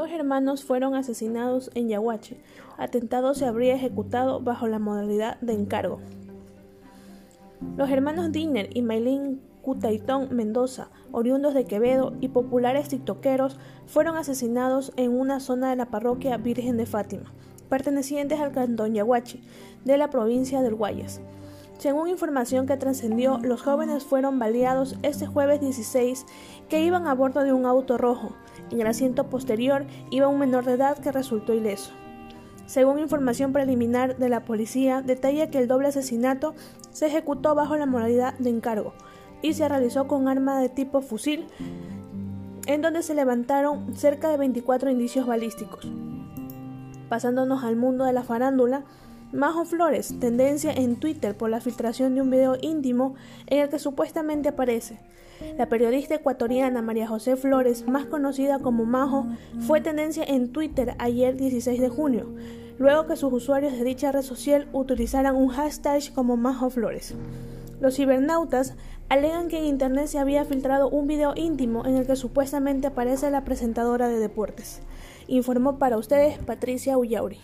Dos hermanos fueron asesinados en Yaguachi. Atentado se habría ejecutado bajo la modalidad de encargo. Los hermanos Diner y Maylin Cutaitón Mendoza, oriundos de Quevedo y populares tiktokeros, fueron asesinados en una zona de la parroquia Virgen de Fátima, pertenecientes al cantón Yaguachi, de la provincia del Guayas. Según información que trascendió, los jóvenes fueron baleados este jueves 16 que iban a bordo de un auto rojo. En el asiento posterior iba un menor de edad que resultó ileso. Según información preliminar de la policía, detalla que el doble asesinato se ejecutó bajo la modalidad de encargo y se realizó con arma de tipo fusil, en donde se levantaron cerca de 24 indicios balísticos. Pasándonos al mundo de la farándula, Majo Flores, tendencia en Twitter por la filtración de un video íntimo en el que supuestamente aparece. La periodista ecuatoriana María José Flores, más conocida como Majo, fue tendencia en Twitter ayer 16 de junio, luego que sus usuarios de dicha red social utilizaran un hashtag como Majo Flores. Los cibernautas alegan que en Internet se había filtrado un video íntimo en el que supuestamente aparece la presentadora de deportes. Informó para ustedes Patricia Ullauri.